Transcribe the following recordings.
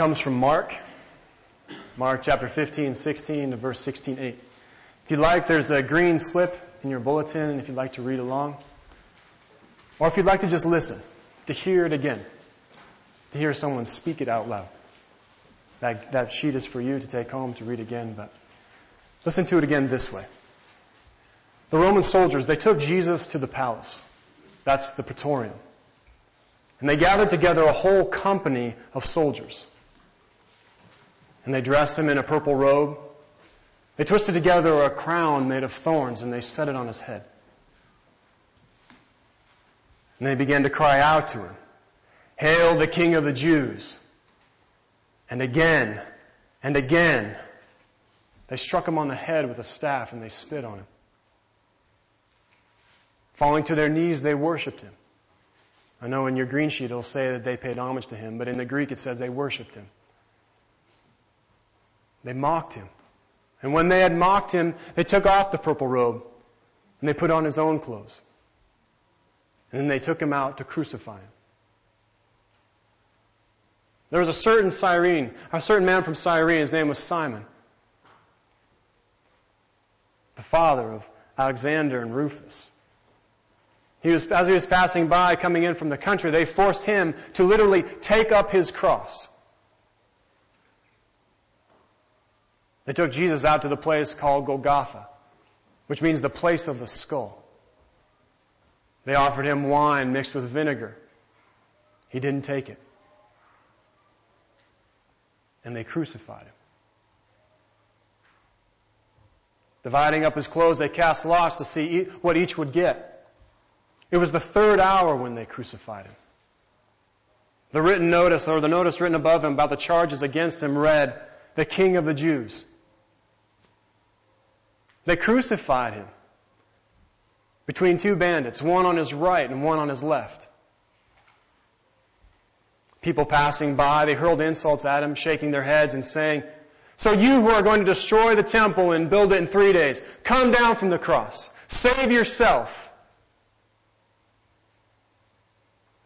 comes from Mark. Mark chapter 15, 16 to verse 16, 8. If you'd like, there's a green slip in your bulletin and if you'd like to read along. Or if you'd like to just listen, to hear it again, to hear someone speak it out loud. That, that sheet is for you to take home to read again, but listen to it again this way. The Roman soldiers, they took Jesus to the palace. That's the praetorium. And they gathered together a whole company of soldiers. And they dressed him in a purple robe. They twisted together a crown made of thorns and they set it on his head. And they began to cry out to him, Hail the King of the Jews! And again and again, they struck him on the head with a staff and they spit on him. Falling to their knees, they worshiped him. I know in your green sheet it'll say that they paid homage to him, but in the Greek it says they worshiped him. They mocked him. And when they had mocked him, they took off the purple robe and they put on his own clothes. And then they took him out to crucify him. There was a certain Cyrene, a certain man from Cyrene, his name was Simon, the father of Alexander and Rufus. He was, as he was passing by, coming in from the country, they forced him to literally take up his cross. They took Jesus out to the place called Golgotha, which means the place of the skull. They offered him wine mixed with vinegar. He didn't take it. And they crucified him. Dividing up his clothes, they cast lots to see what each would get. It was the third hour when they crucified him. The written notice, or the notice written above him about the charges against him read, the King of the Jews. They crucified him between two bandits, one on his right and one on his left. People passing by, they hurled insults at him, shaking their heads and saying, So you who are going to destroy the temple and build it in three days, come down from the cross. Save yourself.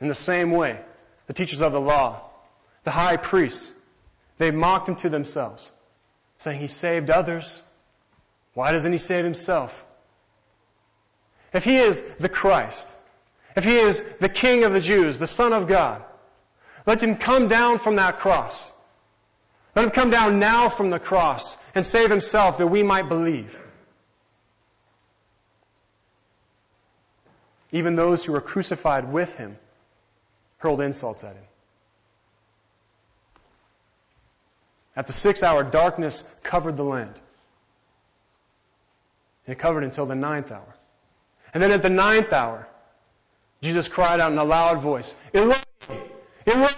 In the same way, the teachers of the law, the high priests, they mocked him to themselves, saying, He saved others. Why doesn't he save himself? If he is the Christ, if he is the King of the Jews, the Son of God, let him come down from that cross. Let him come down now from the cross and save himself that we might believe. Even those who were crucified with him hurled insults at him. At the sixth hour, darkness covered the land. And it covered until the ninth hour. And then at the ninth hour, Jesus cried out in a loud voice, Eloi, Eloi,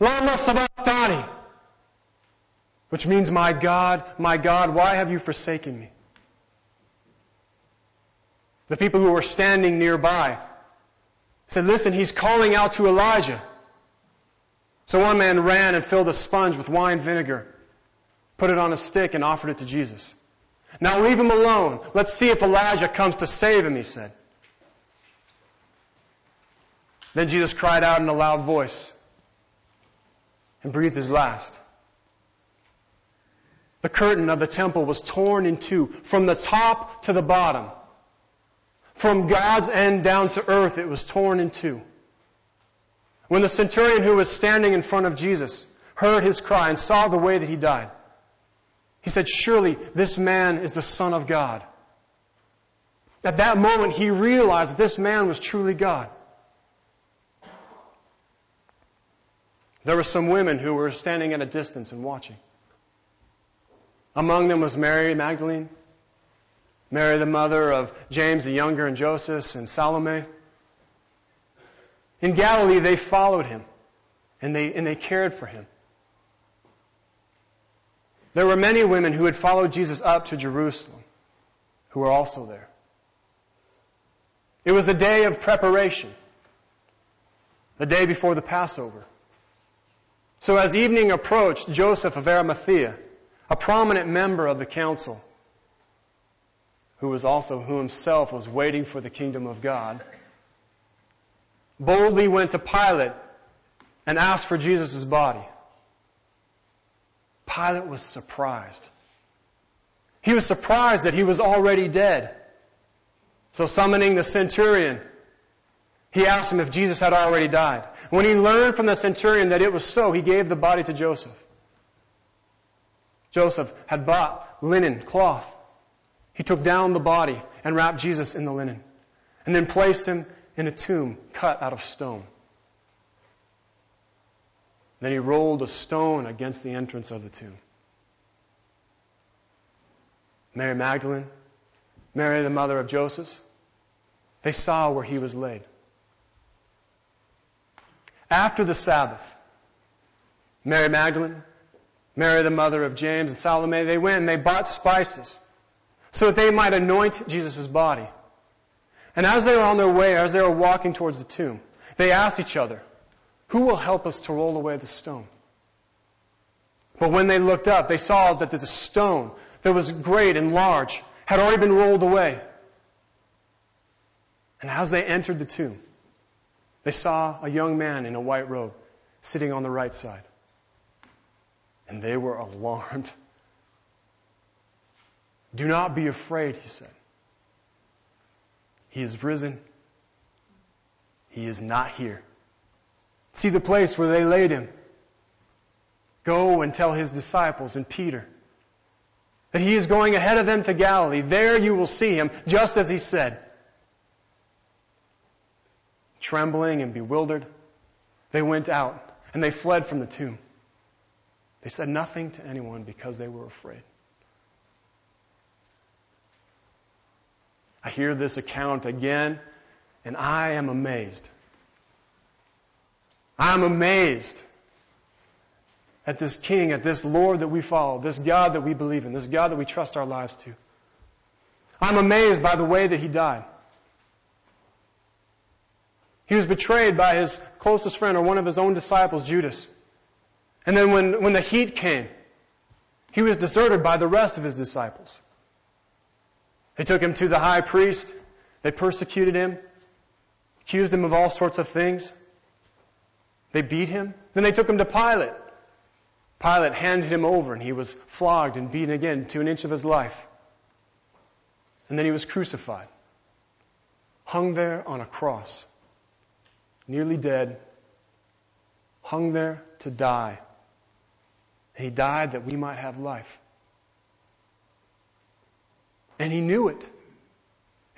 lama sabachthani, which means, my God, my God, why have you forsaken me? The people who were standing nearby said, listen, he's calling out to Elijah. So one man ran and filled a sponge with wine vinegar, put it on a stick and offered it to Jesus. Now leave him alone. Let's see if Elijah comes to save him, he said. Then Jesus cried out in a loud voice and breathed his last. The curtain of the temple was torn in two from the top to the bottom. From God's end down to earth, it was torn in two. When the centurion who was standing in front of Jesus heard his cry and saw the way that he died, he said, Surely this man is the Son of God. At that moment, he realized that this man was truly God. There were some women who were standing at a distance and watching. Among them was Mary Magdalene, Mary the mother of James the younger and Joseph and Salome. In Galilee, they followed him and they, and they cared for him. There were many women who had followed Jesus up to Jerusalem who were also there. It was a day of preparation, the day before the Passover. So as evening approached, Joseph of Arimathea, a prominent member of the council, who was also, who himself was waiting for the kingdom of God, boldly went to Pilate and asked for Jesus' body. Pilate was surprised. He was surprised that he was already dead. So summoning the centurion, he asked him if Jesus had already died. When he learned from the centurion that it was so, he gave the body to Joseph. Joseph had bought linen, cloth. He took down the body and wrapped Jesus in the linen and then placed him in a tomb cut out of stone. Then he rolled a stone against the entrance of the tomb. Mary Magdalene, Mary the mother of Joseph, they saw where he was laid. After the Sabbath, Mary Magdalene, Mary the mother of James and Salome, they went and they bought spices so that they might anoint Jesus' body. And as they were on their way, as they were walking towards the tomb, they asked each other, who will help us to roll away the stone? But when they looked up, they saw that the stone that was great and large had already been rolled away. And as they entered the tomb, they saw a young man in a white robe sitting on the right side. And they were alarmed. Do not be afraid, he said. He is risen. He is not here. See the place where they laid him. Go and tell his disciples and Peter that he is going ahead of them to Galilee. There you will see him, just as he said. Trembling and bewildered, they went out and they fled from the tomb. They said nothing to anyone because they were afraid. I hear this account again and I am amazed. I'm amazed at this King, at this Lord that we follow, this God that we believe in, this God that we trust our lives to. I'm amazed by the way that He died. He was betrayed by his closest friend or one of his own disciples, Judas. And then when, when the heat came, he was deserted by the rest of his disciples. They took him to the high priest. They persecuted him, accused him of all sorts of things. They beat him. Then they took him to Pilate. Pilate handed him over and he was flogged and beaten again to an inch of his life. And then he was crucified, hung there on a cross, nearly dead, hung there to die. And he died that we might have life. And he knew it.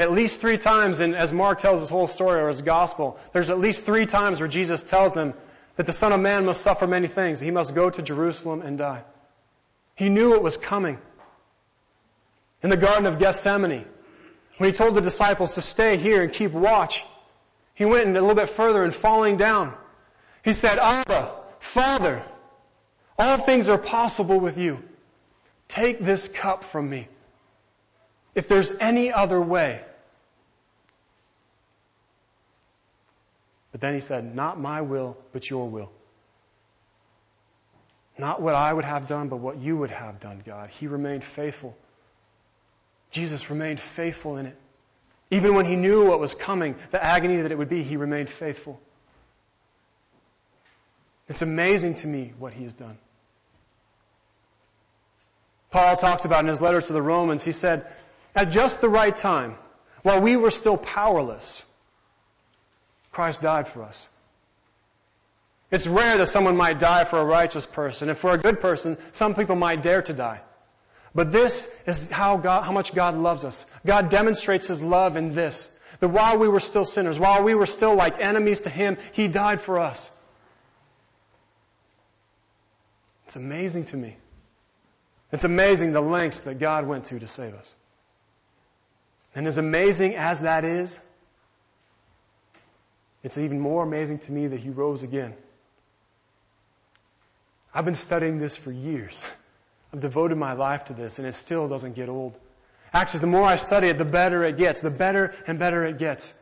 At least three times, and as Mark tells his whole story or his gospel, there's at least three times where Jesus tells them that the Son of Man must suffer many things. He must go to Jerusalem and die. He knew it was coming. In the Garden of Gethsemane, when he told the disciples to stay here and keep watch, he went a little bit further and falling down. He said, Abba, Father, all things are possible with you. Take this cup from me. If there's any other way, But then he said, Not my will, but your will. Not what I would have done, but what you would have done, God. He remained faithful. Jesus remained faithful in it. Even when he knew what was coming, the agony that it would be, he remained faithful. It's amazing to me what he has done. Paul talks about in his letter to the Romans, he said, at just the right time, while we were still powerless, Christ died for us. It's rare that someone might die for a righteous person, and for a good person, some people might dare to die. But this is how God, how much God loves us. God demonstrates His love in this. That while we were still sinners, while we were still like enemies to Him, He died for us. It's amazing to me. It's amazing the lengths that God went to to save us. And as amazing as that is, it's even more amazing to me that he rose again. I've been studying this for years. I've devoted my life to this, and it still doesn't get old. Actually, the more I study it, the better it gets. The better and better it gets.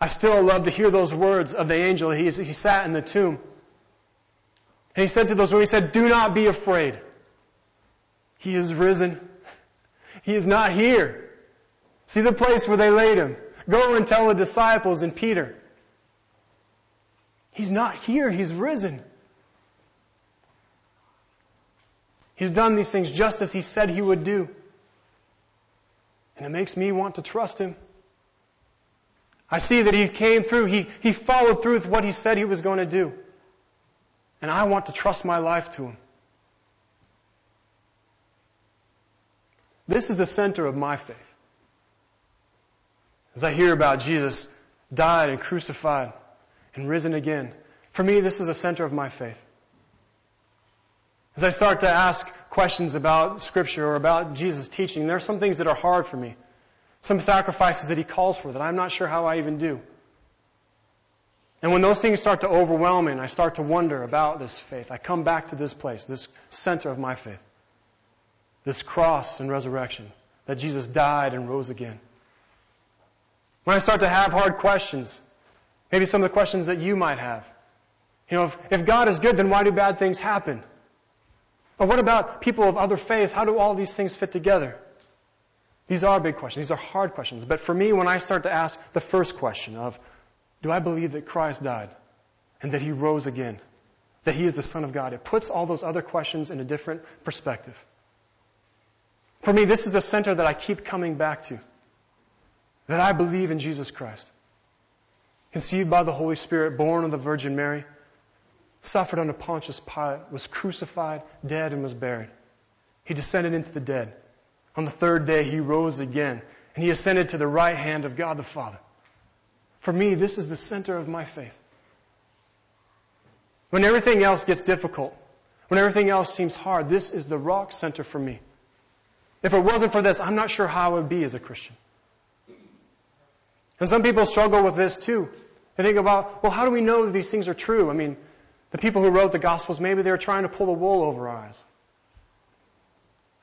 I still love to hear those words of the angel. He, he sat in the tomb. And he said to those, he said, Do not be afraid. He is risen. He is not here. See the place where they laid him. Go and tell the disciples and Peter. He's not here, he's risen. He's done these things just as He said He would do. And it makes me want to trust Him. I see that He came through. He, he followed through with what He said He was going to do. And I want to trust my life to Him. This is the center of my faith. As I hear about Jesus died and crucified and risen again, for me, this is the center of my faith. As I start to ask questions about Scripture or about Jesus' teaching, there are some things that are hard for me. Some sacrifices that He calls for that I'm not sure how I even do. And when those things start to overwhelm me and I start to wonder about this faith, I come back to this place, this center of my faith, this cross and resurrection, that Jesus died and rose again. When I start to have hard questions, maybe some of the questions that you might have, you know, if, if God is good, then why do bad things happen? Or what about people of other faiths? How do all these things fit together? These are big questions. These are hard questions. But for me, when I start to ask the first question of, do I believe that Christ died and that he rose again? That he is the Son of God? It puts all those other questions in a different perspective. For me, this is the center that I keep coming back to. That I believe in Jesus Christ. Conceived by the Holy Spirit, born of the Virgin Mary, suffered under Pontius Pilate, was crucified, dead, and was buried. He descended into the dead. On the third day, he rose again, and he ascended to the right hand of God the Father. For me, this is the center of my faith. When everything else gets difficult, when everything else seems hard, this is the rock center for me. If it wasn't for this, I'm not sure how I would be as a Christian. And some people struggle with this too. They think about, well, how do we know that these things are true? I mean, the people who wrote the Gospels, maybe they were trying to pull the wool over our eyes.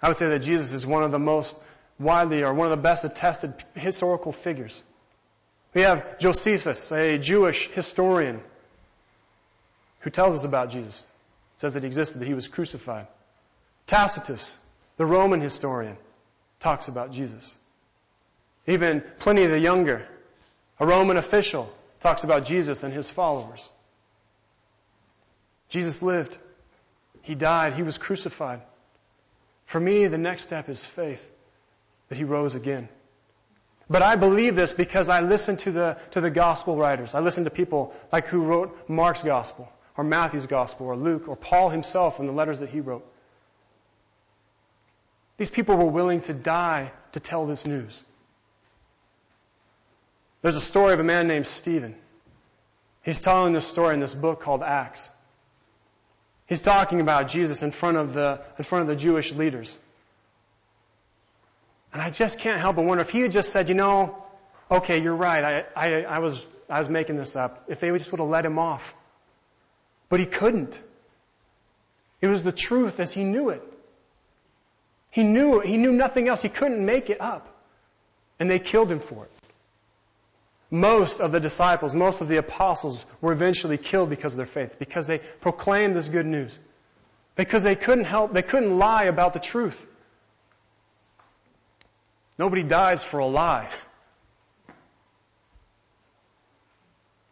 I would say that Jesus is one of the most widely or one of the best attested historical figures. We have Josephus, a Jewish historian, who tells us about Jesus. Says that he existed, that he was crucified. Tacitus, the Roman historian, talks about Jesus. Even Pliny the Younger, a Roman official, talks about Jesus and his followers. Jesus lived. He died. He was crucified. For me, the next step is faith that he rose again. But I believe this because I listen to the, to the gospel writers. I listen to people like who wrote Mark's gospel, or Matthew's gospel, or Luke, or Paul himself in the letters that he wrote. These people were willing to die to tell this news. There's a story of a man named Stephen. He's telling this story in this book called Acts. He's talking about Jesus in front of the, in front of the Jewish leaders. And I just can't help but wonder if he had just said, you know, okay, you're right. I, I, I was, I was making this up. If they just would have let him off. But he couldn't. It was the truth as he knew it. He knew. He knew nothing else. He couldn't make it up. And they killed him for it. Most of the disciples, most of the apostles were eventually killed because of their faith, because they proclaimed this good news. Because they couldn't help, they couldn't lie about the truth. Nobody dies for a lie.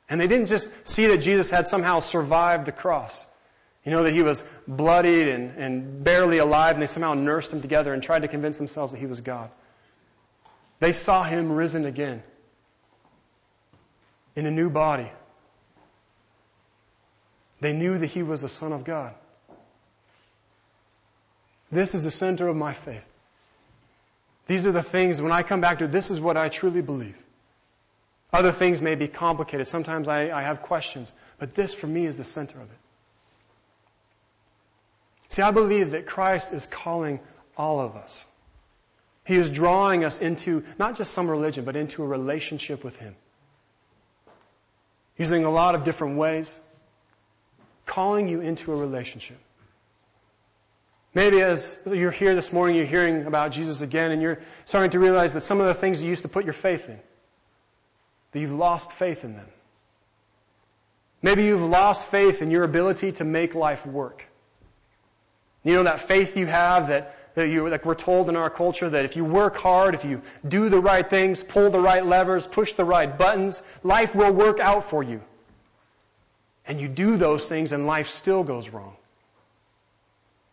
And they didn't just see that Jesus had somehow survived the cross. You know, that he was bloodied and, and barely alive, and they somehow nursed him together and tried to convince themselves that he was God. They saw him risen again in a new body. They knew that he was the Son of God. This is the center of my faith. These are the things, when I come back to this is what I truly believe. Other things may be complicated. Sometimes I, I have questions. But this, for me, is the center of it. See, I believe that Christ is calling all of us. He is drawing us into not just some religion, but into a relationship with Him using a lot of different ways, calling you into a relationship. Maybe as you're here this morning, you're hearing about Jesus again, and you're starting to realize that some of the things you used to put your faith in, that you've lost faith in them. Maybe you've lost faith in your ability to make life work. You know, that faith you have that that you, like we're told in our culture that if you work hard, if you do the right things, pull the right levers, push the right buttons, life will work out for you. And you do those things and life still goes wrong.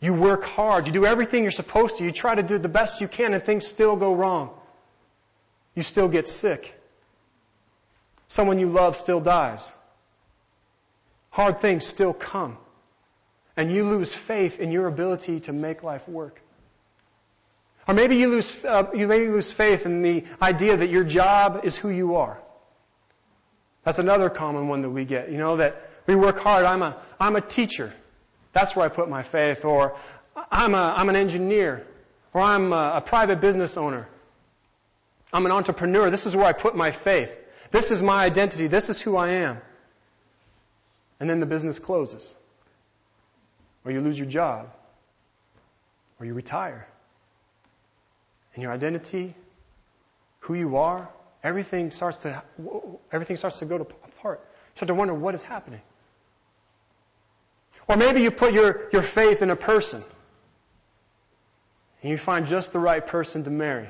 You work hard. You do everything you're supposed to. You try to do the best you can and things still go wrong. You still get sick. Someone you love still dies. Hard things still come. And you lose faith in your ability to make life work. Or maybe you lose, uh, you maybe lose faith in the idea that your job is who you are. That's another common one that we get. You know, that we work hard. I'm a, I'm a teacher. That's where I put my faith. Or I'm, a, I'm an engineer. Or I'm a, a private business owner. I'm an entrepreneur. This is where I put my faith. This is my identity. This is who I am. And then the business closes. Or you lose your job. Or you retire. And your identity, who you are, everything starts to, everything starts to go to apart. You start to wonder what is happening. Or maybe you put your, your faith in a person. And you find just the right person to marry.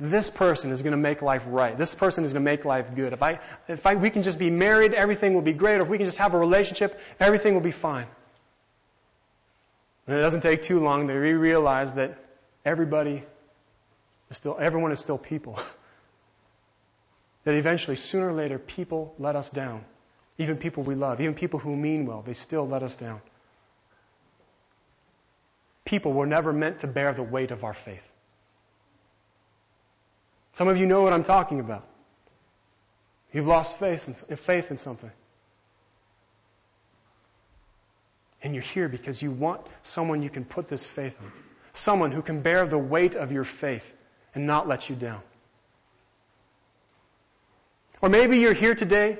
This person is going to make life right. This person is going to make life good. If I, if I, we can just be married, everything will be great. Or if we can just have a relationship, everything will be fine. And it doesn't take too long to realize that everybody is still, everyone is still people. that eventually, sooner or later, people let us down. Even people we love, even people who mean well, they still let us down. People were never meant to bear the weight of our faith. Some of you know what I'm talking about. You've lost faith in, faith in something. And you're here because you want someone you can put this faith in. Someone who can bear the weight of your faith and not let you down. Or maybe you're here today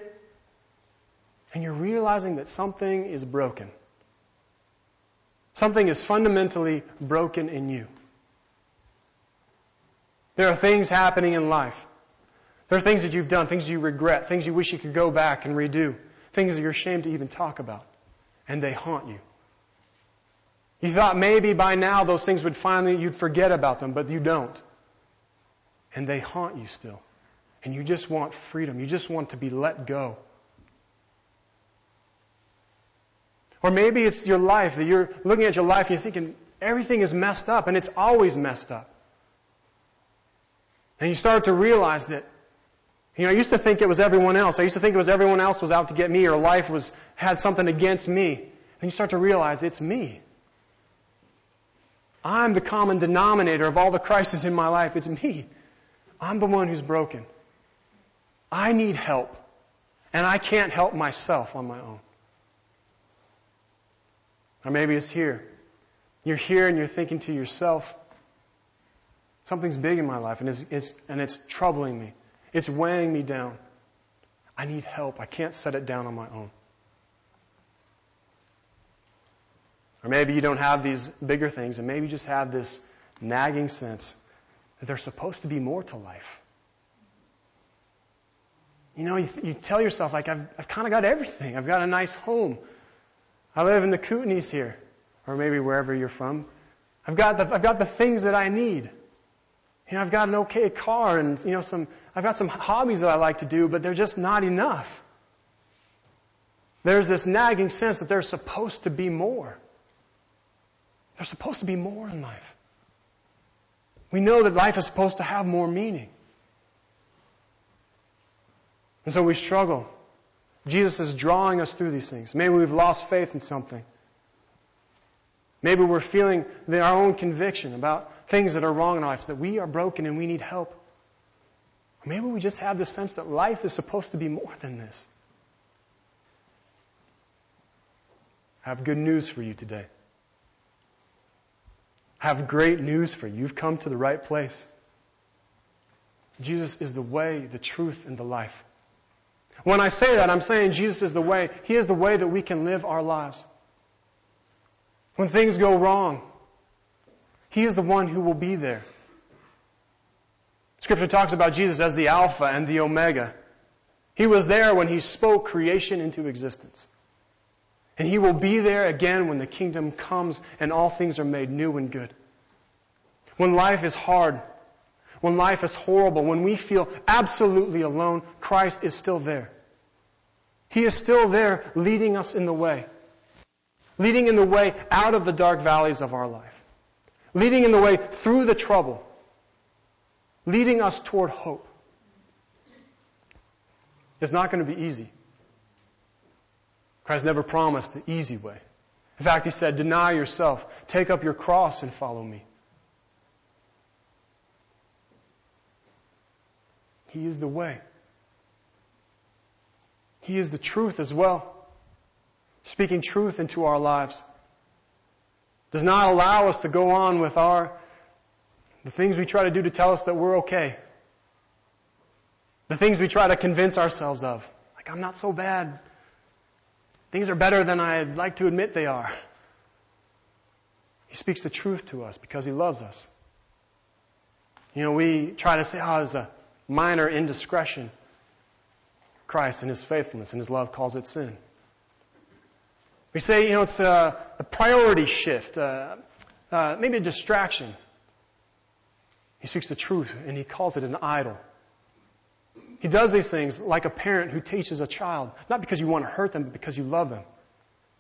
and you're realizing that something is broken. Something is fundamentally broken in you. There are things happening in life. There are things that you've done, things you regret, things you wish you could go back and redo, things that you're ashamed to even talk about. And they haunt you. You thought maybe by now those things would finally, you'd forget about them, but you don't. And they haunt you still. And you just want freedom. You just want to be let go. Or maybe it's your life that you're looking at your life and you're thinking everything is messed up and it's always messed up. And you start to realize that, you know, I used to think it was everyone else. I used to think it was everyone else was out to get me or life was, had something against me. And you start to realize it's me. I'm the common denominator of all the crises in my life. It's me. I'm the one who's broken. I need help. And I can't help myself on my own. Or maybe it's here. You're here and you're thinking to yourself, something's big in my life and it's, it's, and it's troubling me. It's weighing me down. I need help. I can't set it down on my own. Or maybe you don't have these bigger things and maybe you just have this nagging sense that there's supposed to be more to life. You know, you, you tell yourself, like, I've, I've kind of got everything. I've got a nice home. I live in the Kootenays here, or maybe wherever you're from. I've got the, I've got the things that I need. You know, I've got an okay car and, you know, some, I've got some hobbies that I like to do, but they're just not enough. There's this nagging sense that there's supposed to be more. There's supposed to be more in life. We know that life is supposed to have more meaning. And so we struggle Jesus is drawing us through these things. Maybe we've lost faith in something. Maybe we're feeling our own conviction about things that are wrong in life, that we are broken and we need help. Maybe we just have the sense that life is supposed to be more than this. I have good news for you today. Have great news for you. You've come to the right place. Jesus is the way, the truth, and the life. When I say that, I'm saying Jesus is the way. He is the way that we can live our lives. When things go wrong, He is the one who will be there. Scripture talks about Jesus as the Alpha and the Omega. He was there when He spoke creation into existence. And He will be there again when the kingdom comes and all things are made new and good. When life is hard, when life is horrible, when we feel absolutely alone, Christ is still there. He is still there leading us in the way. leading in the way out of the dark valleys of our life, leading in the way through the trouble, leading us toward hope. It's not going to be easy. Christ never promised the easy way. In fact, he said, deny yourself, take up your cross and follow me. He is the way. He is the truth as well. Speaking truth into our lives. Does not allow us to go on with our, the things we try to do to tell us that we're okay. The things we try to convince ourselves of. Like, I'm not so bad. Things are better than I'd like to admit they are. He speaks the truth to us because He loves us. You know, we try to say, oh, it's a minor indiscretion. Christ and His faithfulness and His love calls it sin. We say, you know, it's a, a priority shift, uh, uh, maybe a distraction. He speaks the truth and He calls it an idol. He does these things like a parent who teaches a child, not because you want to hurt them, but because you love them.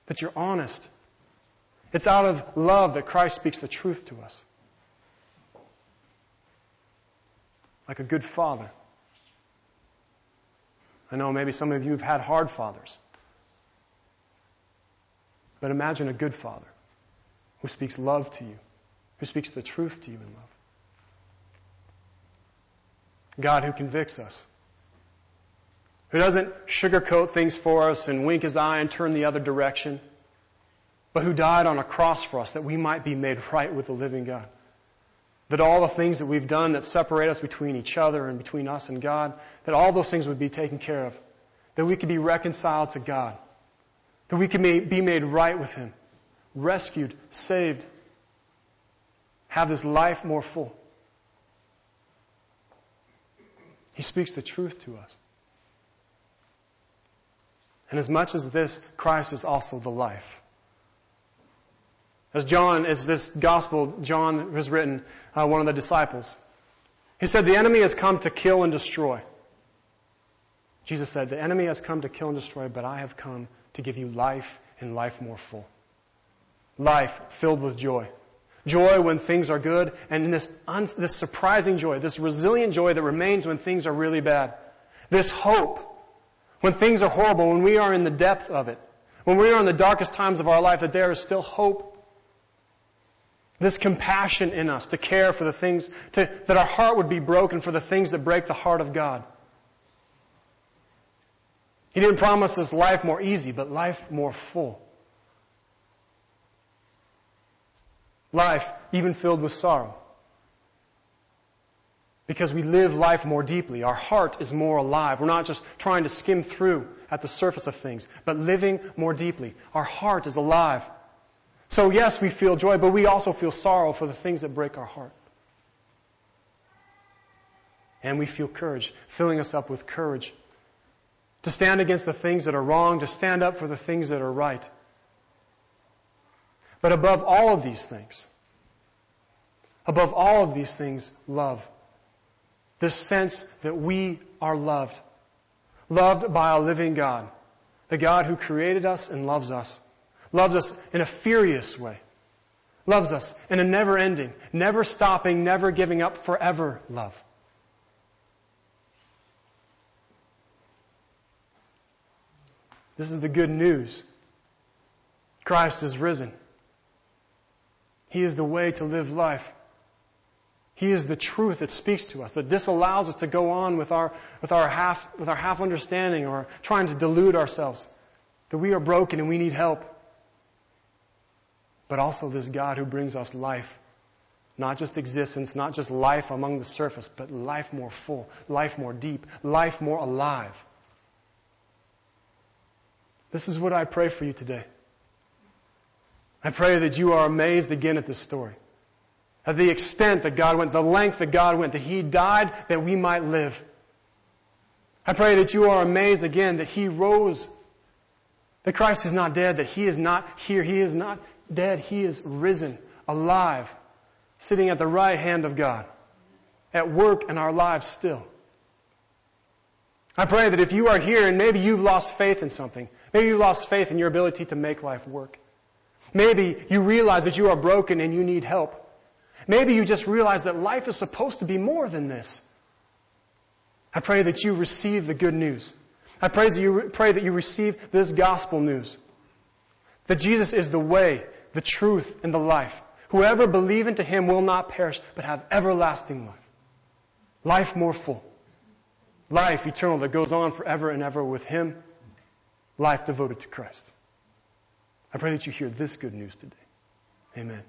That you're honest. It's out of love that Christ speaks the truth to us. Like a good father. I know maybe some of you have had hard fathers. But imagine a good father who speaks love to you, who speaks the truth to you in love. God who convicts us, who doesn't sugarcoat things for us and wink his eye and turn the other direction, but who died on a cross for us that we might be made right with the living God. That all the things that we've done that separate us between each other and between us and God, that all those things would be taken care of. That we could be reconciled to God. That we could be made right with Him. Rescued, saved. Have this life more full. He speaks the truth to us. And as much as this, Christ is also the life. As John, as this gospel, John has written, uh, one of the disciples. He said, The enemy has come to kill and destroy. Jesus said, The enemy has come to kill and destroy, but I have come to give you life and life more full. Life filled with joy. Joy when things are good, and this, un- this surprising joy, this resilient joy that remains when things are really bad. This hope when things are horrible, when we are in the depth of it, when we are in the darkest times of our life, that there is still hope. This compassion in us to care for the things, to, that our heart would be broken for the things that break the heart of God. He didn't promise us life more easy, but life more full. Life even filled with sorrow because we live life more deeply. Our heart is more alive. We're not just trying to skim through at the surface of things, but living more deeply. Our heart is alive. So yes, we feel joy, but we also feel sorrow for the things that break our heart. And we feel courage, filling us up with courage to stand against the things that are wrong, to stand up for the things that are right. But above all of these things, above all of these things, love this sense that we are loved. Loved by a living God. The God who created us and loves us. Loves us in a furious way. Loves us in a never ending, never stopping, never giving up, forever love. This is the good news. Christ is risen. He is the way to live life. He is the truth that speaks to us, that disallows us to go on with our, with our, half, with our half understanding or trying to delude ourselves. That we are broken and we need help. But also this God who brings us life. Not just existence, not just life among the surface, but life more full, life more deep, life more alive. This is what I pray for you today. I pray that you are amazed again at this story. Of the extent that God went, the length that God went, that He died that we might live. I pray that you are amazed again that He rose. That Christ is not dead, that He is not here, He is not dead, He is risen, alive, sitting at the right hand of God, at work in our lives still. I pray that if you are here and maybe you've lost faith in something, maybe you've lost faith in your ability to make life work, Maybe you realize that you are broken and you need help. Maybe you just realize that life is supposed to be more than this. I pray that you receive the good news. I pray that you, pray that you receive this gospel news. That Jesus is the way, the truth, and the life. Whoever believe into him will not perish, but have everlasting life. Life more full. Life eternal that goes on forever and ever with him. Life devoted to Christ. I pray that you hear this good news today. Amen.